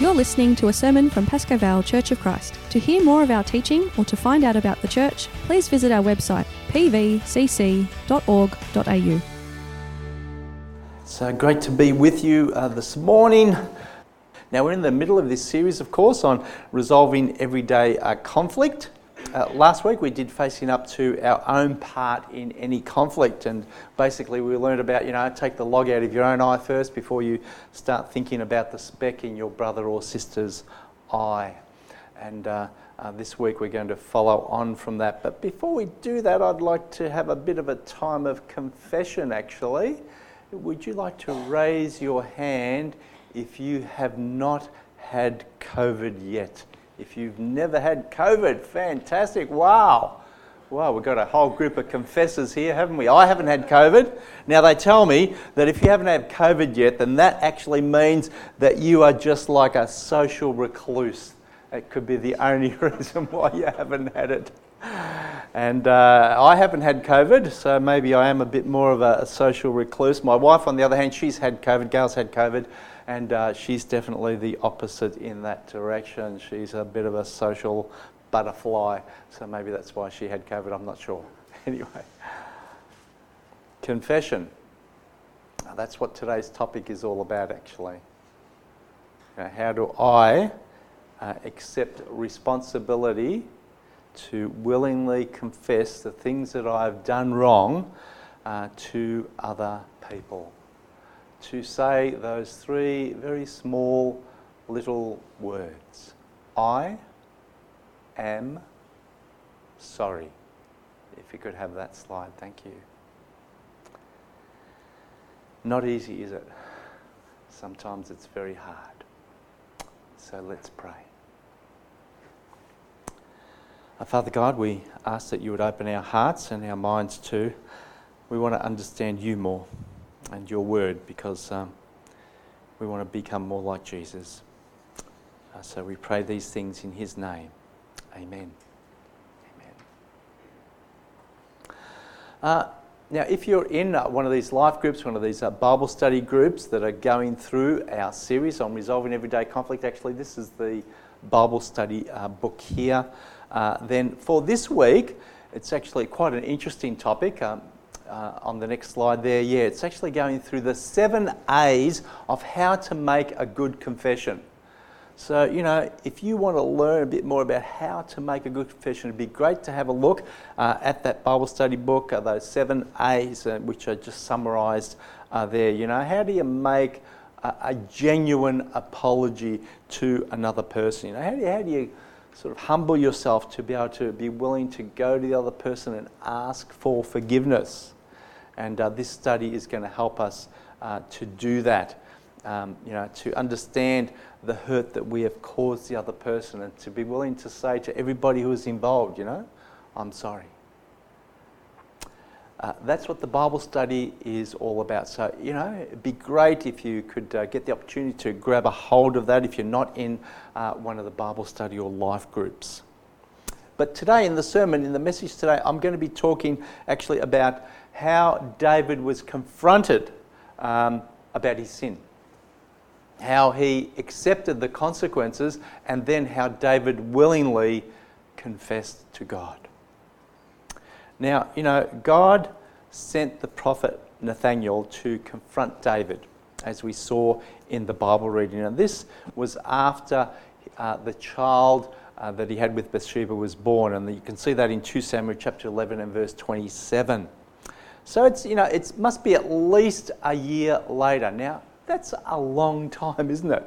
You're listening to a sermon from Pascoe Vale Church of Christ. To hear more of our teaching or to find out about the church, please visit our website pvcc.org.au. It's uh, great to be with you uh, this morning. Now, we're in the middle of this series, of course, on resolving everyday uh, conflict. Uh, last week we did facing up to our own part in any conflict, and basically we learned about you know take the log out of your own eye first before you start thinking about the speck in your brother or sister's eye. And uh, uh, this week we're going to follow on from that. But before we do that, I'd like to have a bit of a time of confession. Actually, would you like to raise your hand if you have not had COVID yet? If you've never had COVID, fantastic. Wow. Wow, we've got a whole group of confessors here, haven't we? I haven't had COVID. Now, they tell me that if you haven't had COVID yet, then that actually means that you are just like a social recluse. It could be the only reason why you haven't had it. And uh, I haven't had COVID, so maybe I am a bit more of a, social recluse. My wife, on the other hand, she's had COVID. Gail's had COVID and uh, she's definitely the opposite in that direction. She's a bit of a social butterfly, so maybe that's why she had COVID, I'm not sure. Anyway, confession. Now, that's what today's topic is all about, actually. Now, how do I uh, accept responsibility to willingly confess the things that I've done wrong uh, to other people? To say those three very small little words I am sorry. If you could have that slide, thank you. Not easy, is it? Sometimes it's very hard. So let's pray. Father God, we ask that you would open our hearts and our minds too. We want to understand you more and your word because um, we want to become more like Jesus. Uh, so we pray these things in his name. Amen. Amen. Uh, now, if you're in uh, one of these life groups, one of these uh, Bible study groups that are going through our series on resolving everyday conflict, actually, this is the Bible study uh, book here. Then for this week, it's actually quite an interesting topic. Um, uh, on the next slide there, yeah, it's actually going through the seven A's of how to make a good confession. So, you know, if you want to learn a bit more about how to make a good confession, it'd be great to have a look uh, at that Bible study book, uh, those seven A's, uh, which are just summarized uh, there. You know, how do you make a, a, genuine apology to another person? You know, how do you, how do you sort of humble yourself to be able to be willing to go to the other person and ask for forgiveness? And uh, this study is going to help us uh, to do that. Um, you know, to understand the hurt that we have caused the other person and to be willing to say to everybody who is involved, you know, I'm sorry. Uh, that's what the Bible study is all about. So, you know, it'd be great if you could uh, get the opportunity to grab a hold of that if you're not in uh, one of the Bible study or life groups. But today, in the sermon, in the message today, I'm going to be talking actually about how David was confronted um, about his sin, how he accepted the consequences, and then how David willingly confessed to God. Now, you know, God sent the prophet Nathaniel to confront David, as we saw in the Bible reading. And this was after uh, the child uh, that he had with Bathsheba was born. And you can see that in 2 Samuel chapter 11 and verse 27. So it's, you know, it must be at least a year later. Now, that's a long time, isn't it?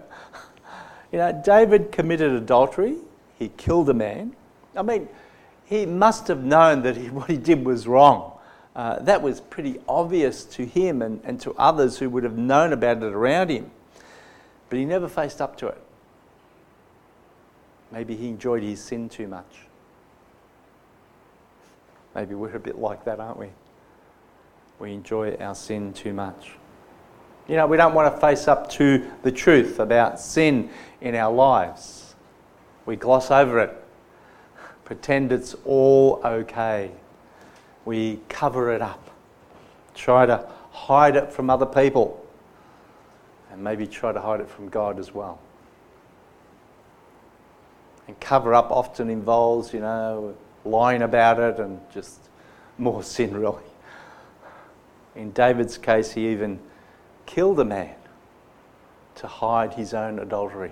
You know, David committed adultery, he killed a man. I mean, he must have known that he, what he did was wrong. Uh, that was pretty obvious to him and, and to others who would have known about it around him. But he never faced up to it. Maybe he enjoyed his sin too much. Maybe we're a bit like that, aren't we? We enjoy our sin too much. You know, we don't want to face up to the truth about sin in our lives. We gloss over it, pretend it's all okay. We cover it up, try to hide it from other people, and maybe try to hide it from God as well. And cover up often involves, you know, lying about it and just more sin, really. In David's case, he even killed a man to hide his own adultery.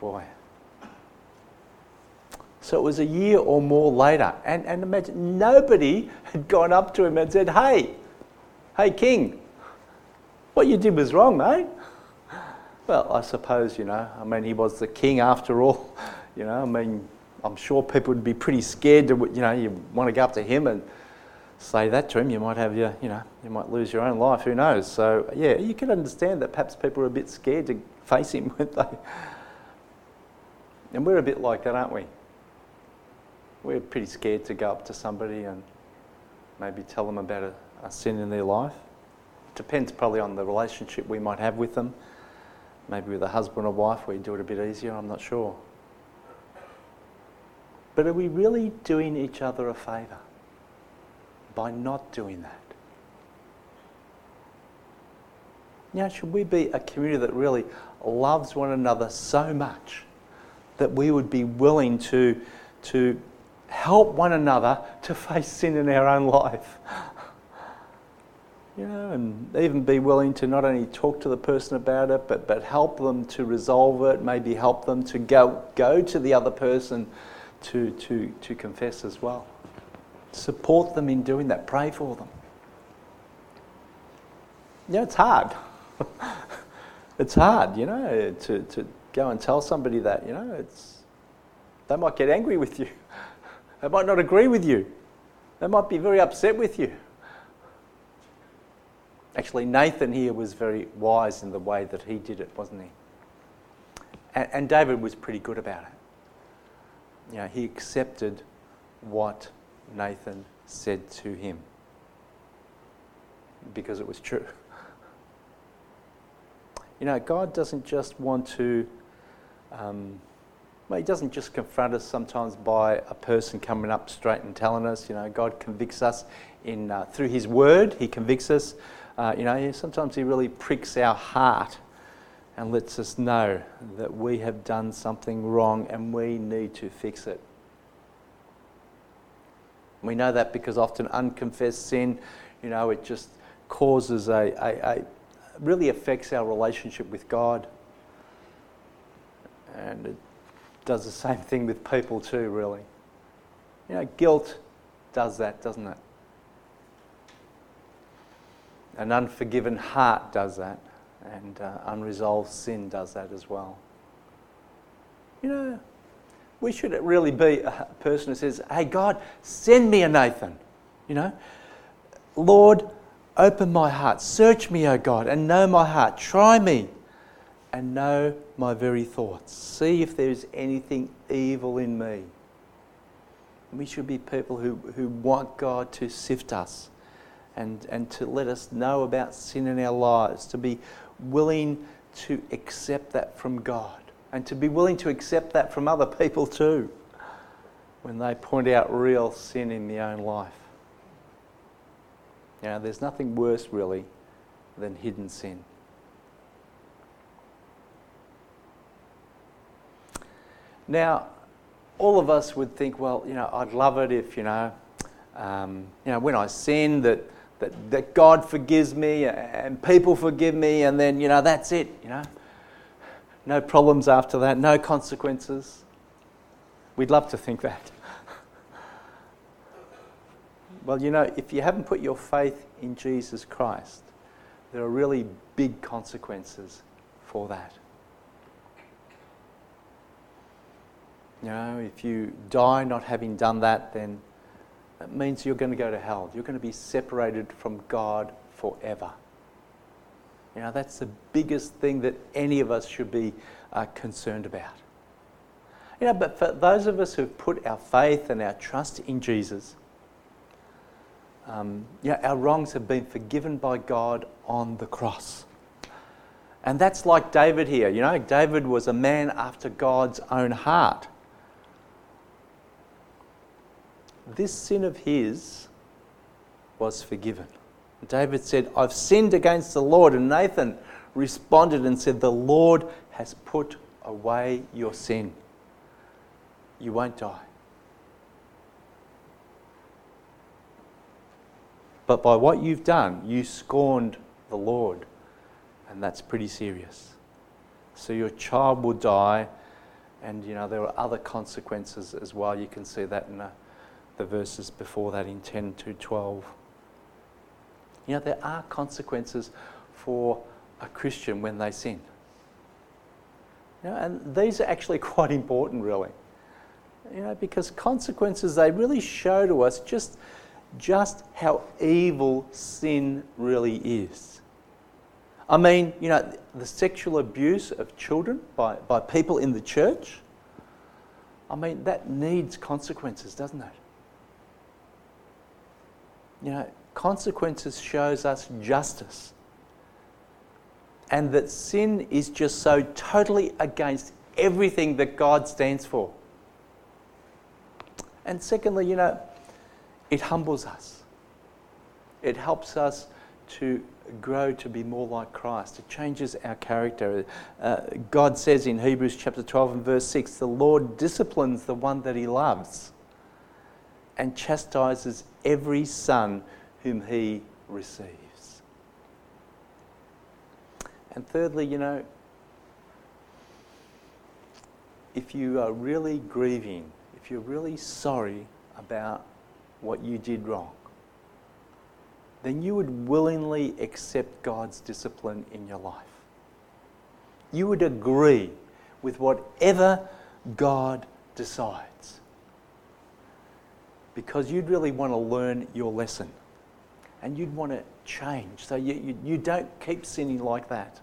Boy. So it was a year or more later, and, and imagine nobody had gone up to him and said, Hey, hey, King, what you did was wrong, mate. Well, I suppose, you know, I mean, he was the king after all. You know, I mean, I'm sure people would be pretty scared to, you know, you want to go up to him and say that to him. You might have your, you know, you might lose your own life. Who knows? So yeah, you can understand that perhaps people are a bit scared to face him, weren't they? And we're a bit like that, aren't we? We're pretty scared to go up to somebody and maybe tell them about a, a sin in their life. Depends probably on the relationship we might have with them. Maybe with a husband or wife, we do it a bit easier. I'm not sure. But are we really doing each other a favour by not doing that? Now, should we be a community that really loves one another so much that we would be willing to, to help one another to face sin in our own life? you know, and even be willing to not only talk to the person about it, but, but help them to resolve it, maybe help them to go, go to the other person to, to, to confess as well. Support them in doing that. Pray for them. You know, it's hard. it's hard, you know, to, to go and tell somebody that, you know, it's, they might get angry with you. They might not agree with you. They might be very upset with you. Actually, Nathan here was very wise in the way that he did it, wasn't he? And, and David was pretty good about it you know, he accepted what Nathan said to him because it was true. You know, God doesn't just want to, um, well, He doesn't just confront us sometimes by a person coming up straight and telling us. You know, God convicts us in uh, through His Word. He convicts us. Uh, you know, sometimes He really pricks our heart and lets us know that we have done something wrong and we need to fix it. We know that because often unconfessed sin, you know, it just causes a, a, a really affects our relationship with God. And it does the same thing with people too, really. You know, guilt does that, doesn't it? An unforgiven heart does that and uh, unresolved sin does that as well. You know, we should really be a person who says, Hey, God, send me a Nathan. You know, Lord, open my heart. Search me, O God, and know my heart. Try me and know my very thoughts. See if there is anything evil in me. We should be people who, who want God to sift us and, and to let us know about sin in our lives, to be willing to accept that from God and to be willing to accept that from other people too when they point out real sin in their own life. You know, there's nothing worse really than hidden sin. Now, all of us would think, well, you know, I'd love it if, you know, um, you know, when I sin that that, that God forgives me and people forgive me, and then, you know, that's it, you know. No problems after that, no consequences. We'd love to think that. well, you know, if you haven't put your faith in Jesus Christ, there are really big consequences for that. You know, if you die not having done that, then it means you're going to go to hell. You're going to be separated from God forever. You know, that's the biggest thing that any of us should be uh, concerned about. You know, but for those of us who've put our faith and our trust in Jesus, um, you know, our wrongs have been forgiven by God on the cross. And that's like David here. You know, David was a man after God's own heart this sin of his was forgiven. David said, I've sinned against the Lord. And Nathan responded and said, The Lord has put away your sin, you won't die. But by what you've done, you scorned the Lord, and that's pretty serious. So your child will die, and you know there are other consequences as well. You can see that in the, the verses before that in 10 to 12. You know, there are consequences for a Christian when they sin. You know, and these are actually quite important, really. You know, because consequences, they really show to us just, just how evil sin really is. I mean, you know, the sexual abuse of children by, by people in the church, I mean, that needs consequences, doesn't it? You know, consequences shows us justice. And that sin is just so totally against everything that God stands for. And secondly, you know, it humbles us. It helps us to grow to be more like Christ. It changes our character. Uh, God says in Hebrews chapter 12 and verse 6 the Lord disciplines the one that he loves and chastises every son whom he receives. And thirdly, you know, if you are really grieving, if you're really sorry about what you did wrong, then you would willingly accept God's discipline in your life. You would agree with whatever God decides because you'd really want to learn your lesson and you'd want to change so you, you, you don't keep sinning like that.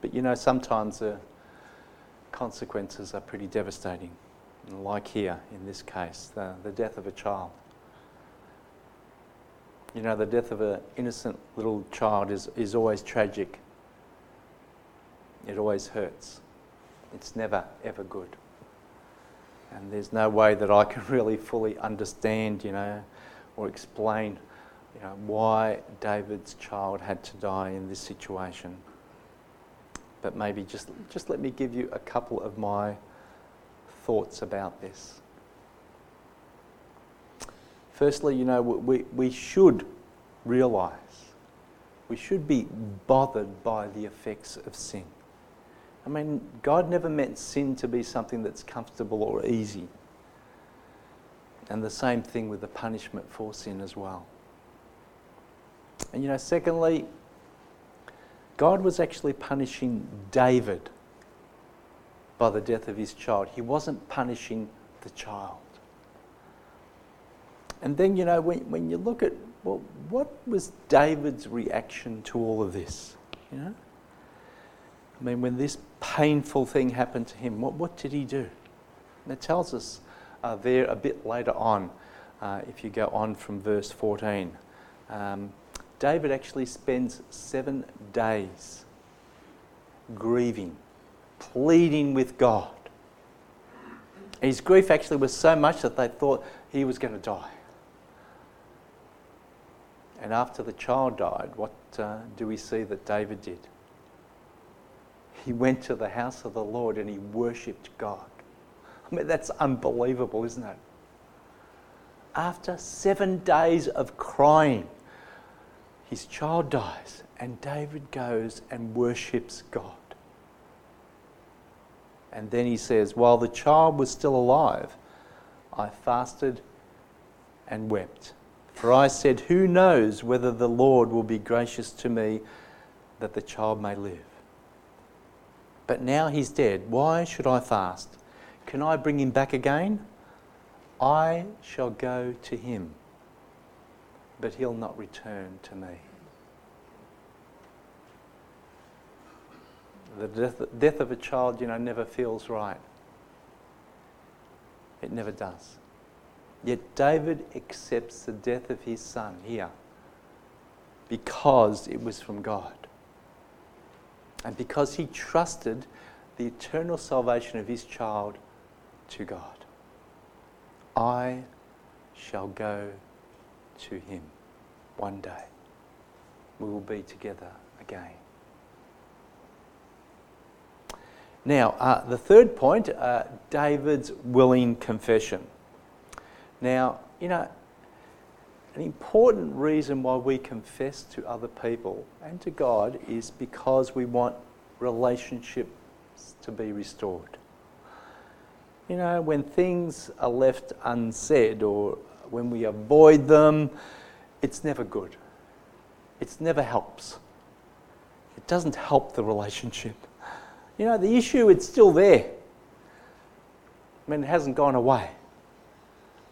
But you know, sometimes the consequences are pretty devastating, like here in this case, the, the death of a child. You know, the death of an innocent little child is, is always tragic. It always hurts. It's never, ever good. And there's no way that I can really fully understand, you know, or explain you know, why David's child had to die in this situation. But maybe just, just let me give you a couple of my thoughts about this. Firstly, you know, we, we should realise, we should be bothered by the effects of sin. I mean, God never meant sin to be something that's comfortable or easy. And the same thing with the punishment for sin as well. And you know, secondly, God was actually punishing David by the death of his child. He wasn't punishing the child. And then, you know, when, when you look at, well, what was David's reaction to all of this? You know? I mean, when this painful thing happened to him, what, what did he do? And it tells us there a bit later on, uh, if you go on from verse 14. Um, David actually spends seven days grieving, pleading with God. His grief actually was so much that they thought he was going to die. And after the child died, what uh, do we see that David did? He went to the house of the Lord and he worshipped God. I mean, that's unbelievable, isn't it? After seven days of crying, his child dies, and David goes and worships God. And then he says, While the child was still alive, I fasted and wept. For I said, Who knows whether the Lord will be gracious to me that the child may live? But now he's dead. Why should I fast? Can I bring him back again? I shall go to him, but he'll not return to me. The death, death of a child, you know, never feels right. It never does. Yet David accepts the death of his son here because it was from God. And because he trusted the eternal salvation of his child to God. I shall go to him one day. We will be together again. Now, uh, the third point uh, David's willing confession. Now, you know, an important reason why we confess to other people and to God is because we want relationships to be restored. You know, when things are left unsaid or when we avoid them, it's never good. It never helps. It doesn't help the relationship. You know, the issue, it's still there. I mean, it hasn't gone away.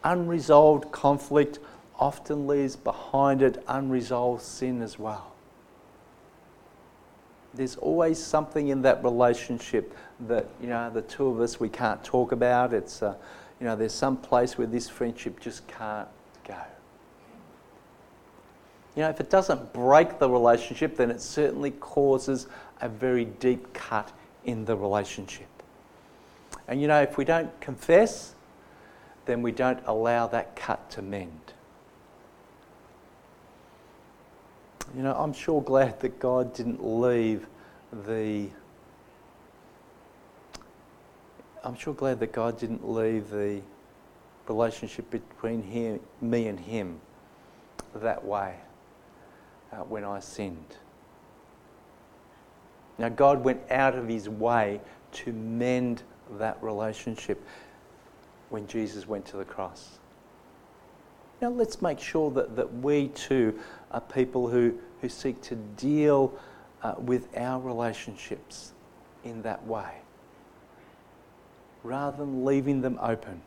Unresolved conflict often leaves behind it unresolved sin as well. There's always something in that relationship that, you know, the two of us, we can't talk about. It's, uh, you know, there's some place where this friendship just can't go. You know, if it doesn't break the relationship, then it certainly causes a very deep cut in the relationship. And you know, if we don't confess, then we don't allow that cut to mend. You know, I'm sure glad that God didn't leave the. I'm sure glad that God didn't leave the relationship between him, me and Him that way uh, when I sinned. Now, God went out of his way to mend that relationship when Jesus went to the cross. Now, let's make sure that, that we too are people who, who seek to deal uh, with our relationships in that way rather than leaving them open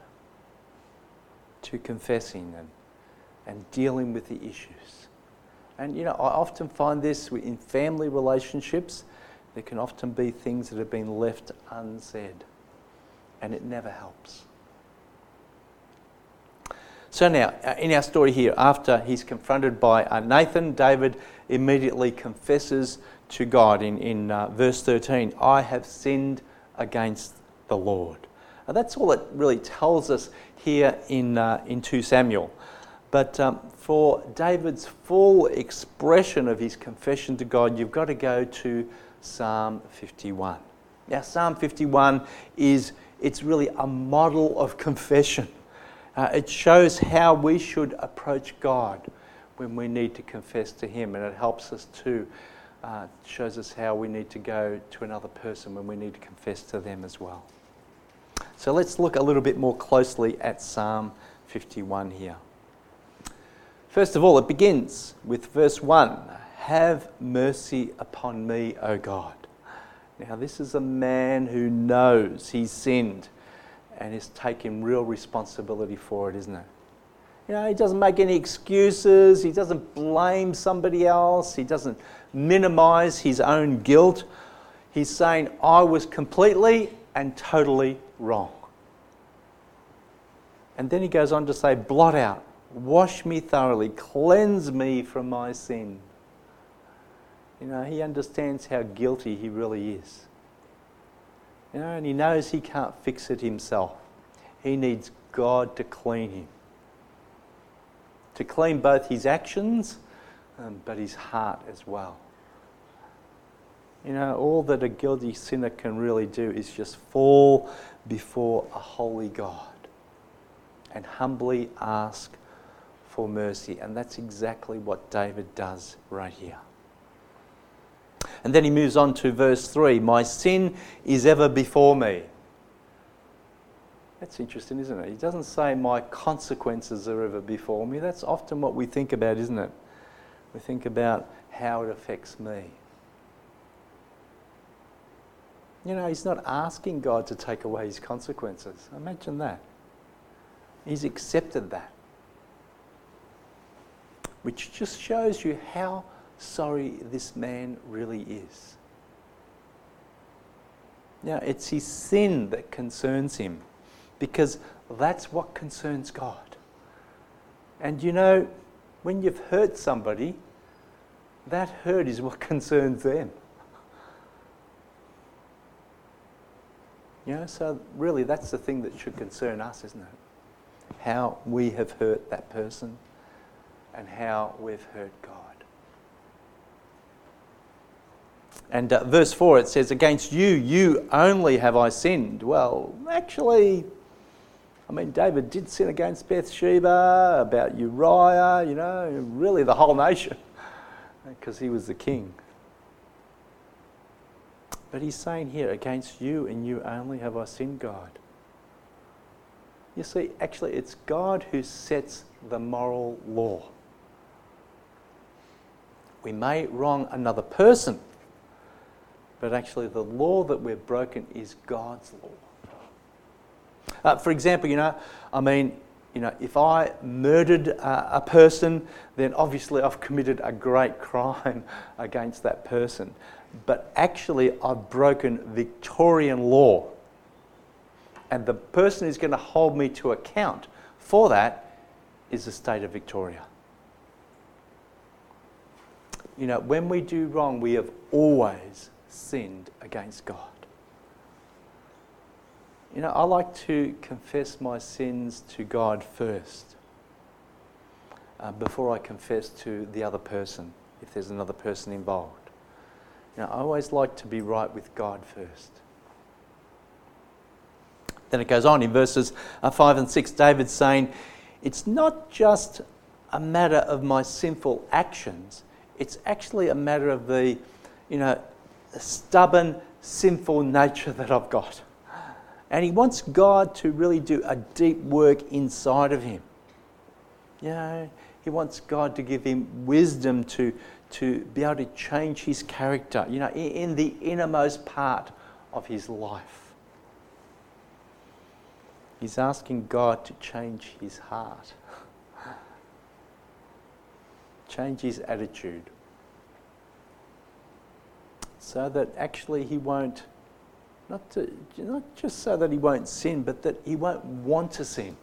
to confessing and, and dealing with the issues. And you know, I often find this in family relationships there can often be things that have been left unsaid, and it never helps. So, now, uh, in our story here, after he's confronted by uh, Nathan, David immediately confesses to God in, in uh, verse 13 I have sinned against the Lord. Now, that's all it really tells us here in, uh, in 2 Samuel. But um, for David's full expression of his confession to God, you've got to go to Psalm 51. Now, Psalm 51 is it's really a model of confession. Uh, it shows how we should approach God when we need to confess to Him, and it helps us to uh, shows us how we need to go to another person when we need to confess to them as well. So let's look a little bit more closely at Psalm 51 here. First of all, it begins with verse 1 have mercy upon me, O God. Now, this is a man who knows he's sinned and is taking real responsibility for it, isn't it? You know, he doesn't make any excuses, he doesn't blame somebody else, he doesn't minimize his own guilt. He's saying, I was completely and totally wrong. And then he goes on to say, Blot out, wash me thoroughly, cleanse me from my sin. You know, he understands how guilty he really is. You know, and he knows he can't fix it himself. He needs God to clean him. To clean both his actions, um, but his heart as well. You know, all that a guilty sinner can really do is just fall before a holy God and humbly ask for mercy. And that's exactly what David does right here. And then he moves on to verse 3 My sin is ever before me. That's interesting, isn't it? He doesn't say, My consequences are ever before me. That's often what we think about, isn't it? We think about how it affects me. You know, he's not asking God to take away his consequences. Imagine that. He's accepted that. Which just shows you how sorry this man really is. Now, it's his sin that concerns him because that's what concerns God. And you know, when you've hurt somebody, that hurt is what concerns them. You know, so really that's the thing that should concern us, isn't it? How we have hurt that person and how we've hurt God. And uh, verse 4 it says, Against you, you only have I sinned. Well, actually, I mean, David did sin against Bathsheba, about Uriah, you know, really the whole nation, because he was the king. But he's saying here, Against you and you only have I sinned, God. You see, actually, it's God who sets the moral law. We may wrong another person but actually the law that we've broken is God's law. Uh, for example, you know, I mean, you know, if I murdered uh, a person, then obviously I've committed a great crime against that person. But actually, I've broken Victorian law. And the person who's going to hold me to account for that is the state of Victoria. You know, when we do wrong, we have always sinned against God. You know, I like to confess my sins to God first uh, before I confess to the other person, if there's another person involved. You know, I always like to be right with God first. Then it goes on in verses uh, 5 and 6, David's saying, It's not just a matter of my sinful actions, it's actually a matter of the, you know, stubborn, sinful nature that I've got. And he wants God to really do a deep work inside of him. You know, he wants God to give him wisdom to, to be able to change his character, you know, in, in the innermost part of his life. He's asking God to change his heart, change his attitude so that actually he won't, not, to, not just so that he won't sin, but that he won't want to sin.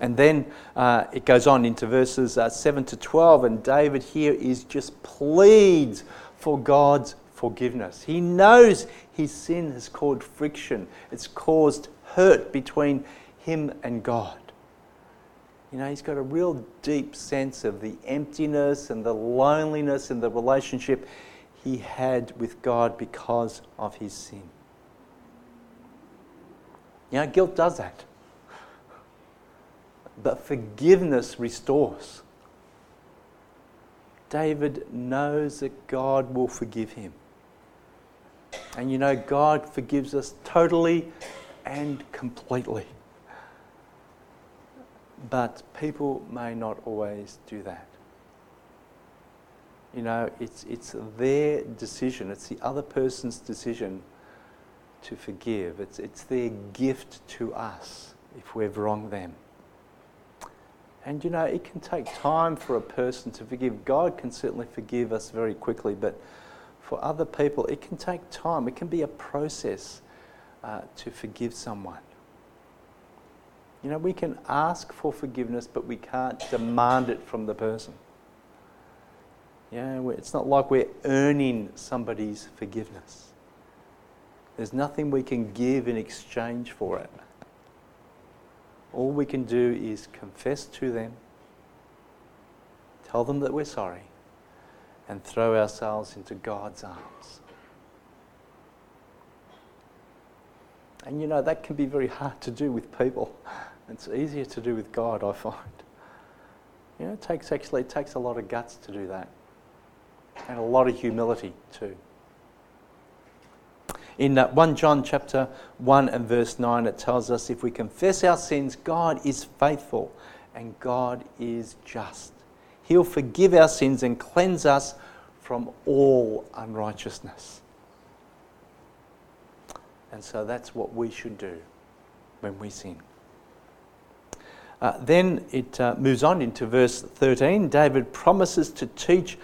And then uh, it goes on into verses uh, 7 to 12, and David here is just pleads for God's forgiveness. He knows his sin has caused friction, it's caused hurt between him and God. You know, he's got a real deep sense of the emptiness and the loneliness and the relationship he had with God because of his sin. You know, guilt does that. But forgiveness restores. David knows that God will forgive him. And you know, God forgives us totally and completely. But people may not always do that. You know, it's, it's their decision, it's the other person's decision to forgive. It's, it's their gift to us if we've wronged them. And you know, it can take time for a person to forgive. God can certainly forgive us very quickly, but for other people, it can take time. It can be a process uh, to forgive someone. You know, we can ask for forgiveness, but we can't demand it from the person. Yeah, it's not like we're earning somebody's forgiveness. There's nothing we can give in exchange for it. All we can do is confess to them, tell them that we're sorry, and throw ourselves into God's arms. And you know, that can be very hard to do with people. It's easier to do with God, I find. You know, it takes actually it takes a lot of guts to do that. And a lot of humility too. In uh, 1 John chapter 1 and verse 9, it tells us if we confess our sins, God is faithful and God is just. He'll forgive our sins and cleanse us from all unrighteousness. And so that's what we should do when we sin. Uh, then it uh, moves on into verse 13. David promises to teach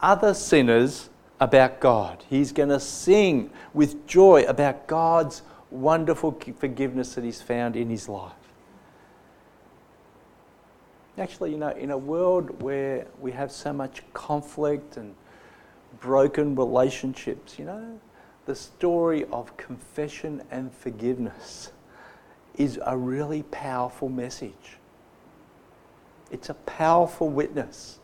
other sinners about God. He's going to sing with joy about God's wonderful forgiveness that he's found in his life. Actually, you know, in a world where we have so much conflict and broken relationships, you know, the story of confession and forgiveness is a really powerful message. It's a powerful witness.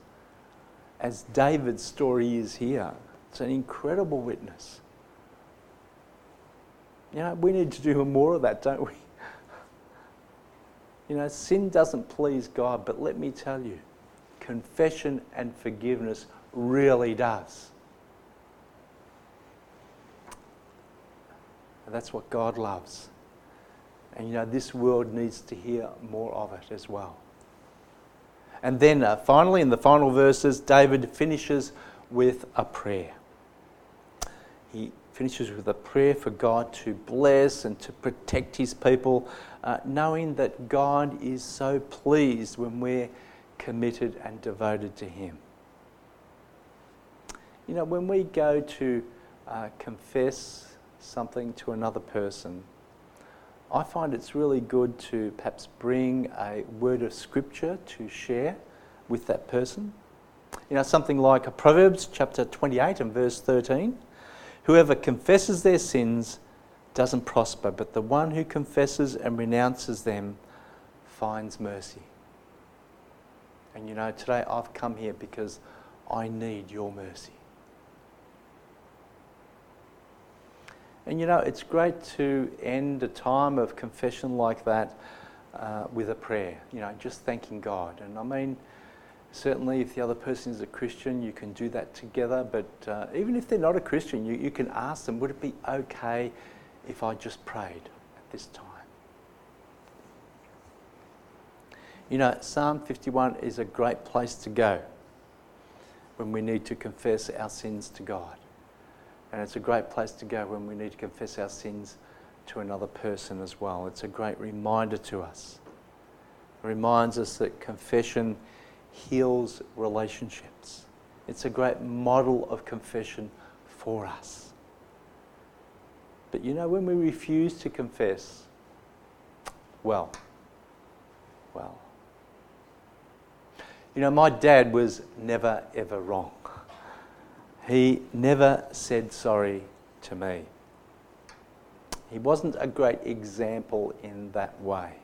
as David's story is here. It's an incredible witness. You know, we need to do more of that, don't we? You know, sin doesn't please God, but let me tell you, confession and forgiveness really does. And that's what God loves. And you know, this world needs to hear more of it as well. And then uh, finally, in the final verses, David finishes with a prayer. He finishes with a prayer for God to bless and to protect his people, uh, knowing that God is so pleased when we're committed and devoted to him. You know, when we go to uh, confess something to another person, I find it's really good to perhaps bring a word of scripture to share with that person. You know, something like Proverbs chapter 28 and verse 13. Whoever confesses their sins doesn't prosper, but the one who confesses and renounces them finds mercy. And you know, today I've come here because I need your mercy. And you know, it's great to end a time of confession like that uh, with a prayer, you know, just thanking God. And I mean, certainly if the other person is a Christian, you can do that together. But uh, even if they're not a Christian, you, you can ask them, would it be okay if I just prayed at this time? You know, Psalm 51 is a great place to go when we need to confess our sins to God. And it's a great place to go when we need to confess our sins to another person as well. It's a great reminder to us. It reminds us that confession heals relationships. It's a great model of confession for us. But you know, when we refuse to confess, well, well. You know, my dad was never ever wrong. He never said sorry to me. He wasn't a great example in that way.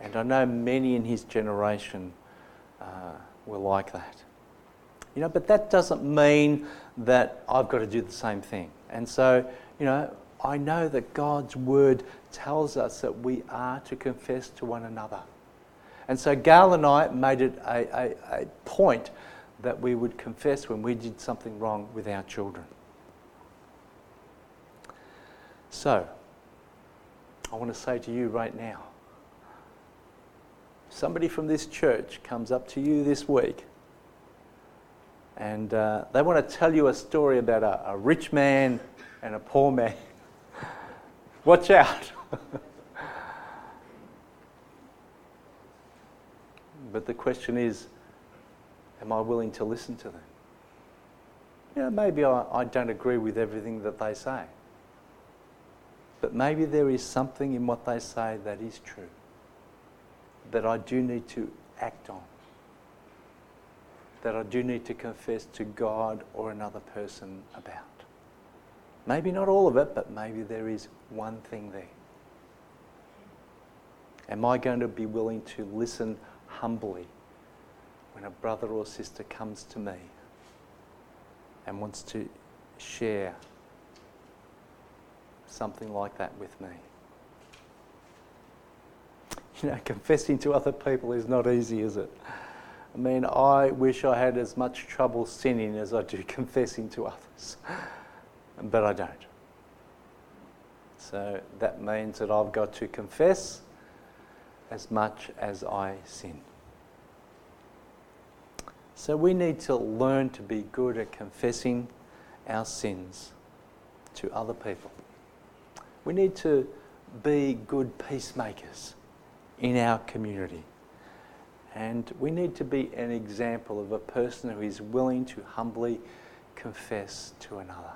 And I know many in his generation uh, were like that. You know, but that doesn't mean that I've got to do the same thing. And so, you know, I know that God's word tells us that we are to confess to one another. And so Gail and I made it a, a, a point that we would confess when we did something wrong with our children. So, I want to say to you right now somebody from this church comes up to you this week and uh, they want to tell you a story about a, a rich man and a poor man, watch out. but the question is, Am I willing to listen to them? You know, maybe I, I don't agree with everything that they say. But maybe there is something in what they say that is true, that I do need to act on, that I do need to confess to God or another person about. Maybe not all of it, but maybe there is one thing there. Am I going to be willing to listen humbly when a brother or sister comes to me and wants to share something like that with me. You know, confessing to other people is not easy, is it? I mean, I wish I had as much trouble sinning as I do confessing to others, but I don't. So that means that I've got to confess as much as I sin. So we need to learn to be good at confessing our sins to other people. We need to be good peacemakers in our community. And we need to be an example of a person who is willing to humbly confess to another.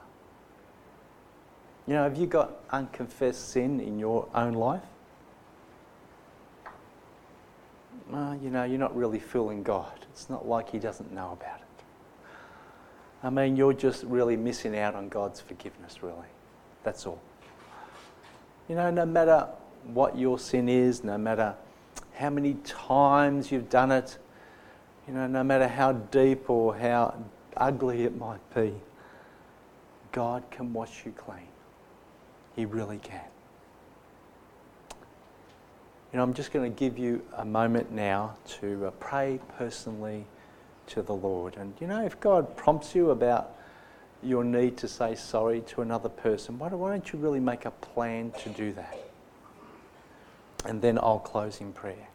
You know, have you got unconfessed sin in your own life? Well, you know, you're not really fooling God. It's not like He doesn't know about it. I mean, you're just really missing out on God's forgiveness, really. That's all. You know, no matter what your sin is, no matter how many times you've done it, You know, no matter how deep or how ugly it might be, God can wash you clean. He really can. You know, I'm just going to give you a moment now to uh, pray personally to the Lord. And you know, if God prompts you about your need to say sorry to another person, why, why don't you really make a plan to do that? And then I'll close in prayer.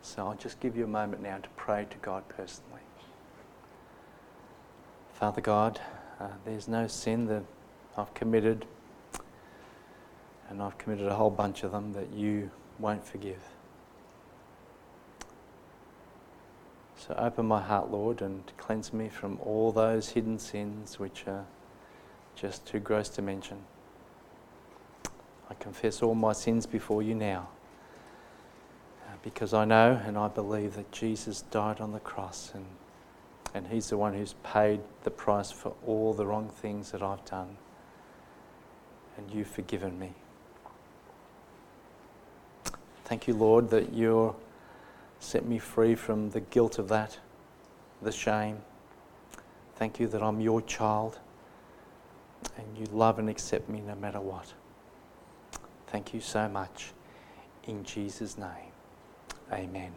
So I'll just give you a moment now to pray to God personally. Father God, uh, there's no sin that I've committed, and I've committed a whole bunch of them that you won't forgive. So open my heart, Lord, and cleanse me from all those hidden sins which are just too gross to mention. I confess all my sins before you now uh, because I know and I believe that Jesus died on the cross and, and He's the one who's paid the price for all the wrong things that I've done. And you've forgiven me. Thank you, Lord, that you set me free from the guilt of that, the shame. Thank you that I'm your child and you love and accept me no matter what. Thank you so much. In Jesus' name, amen.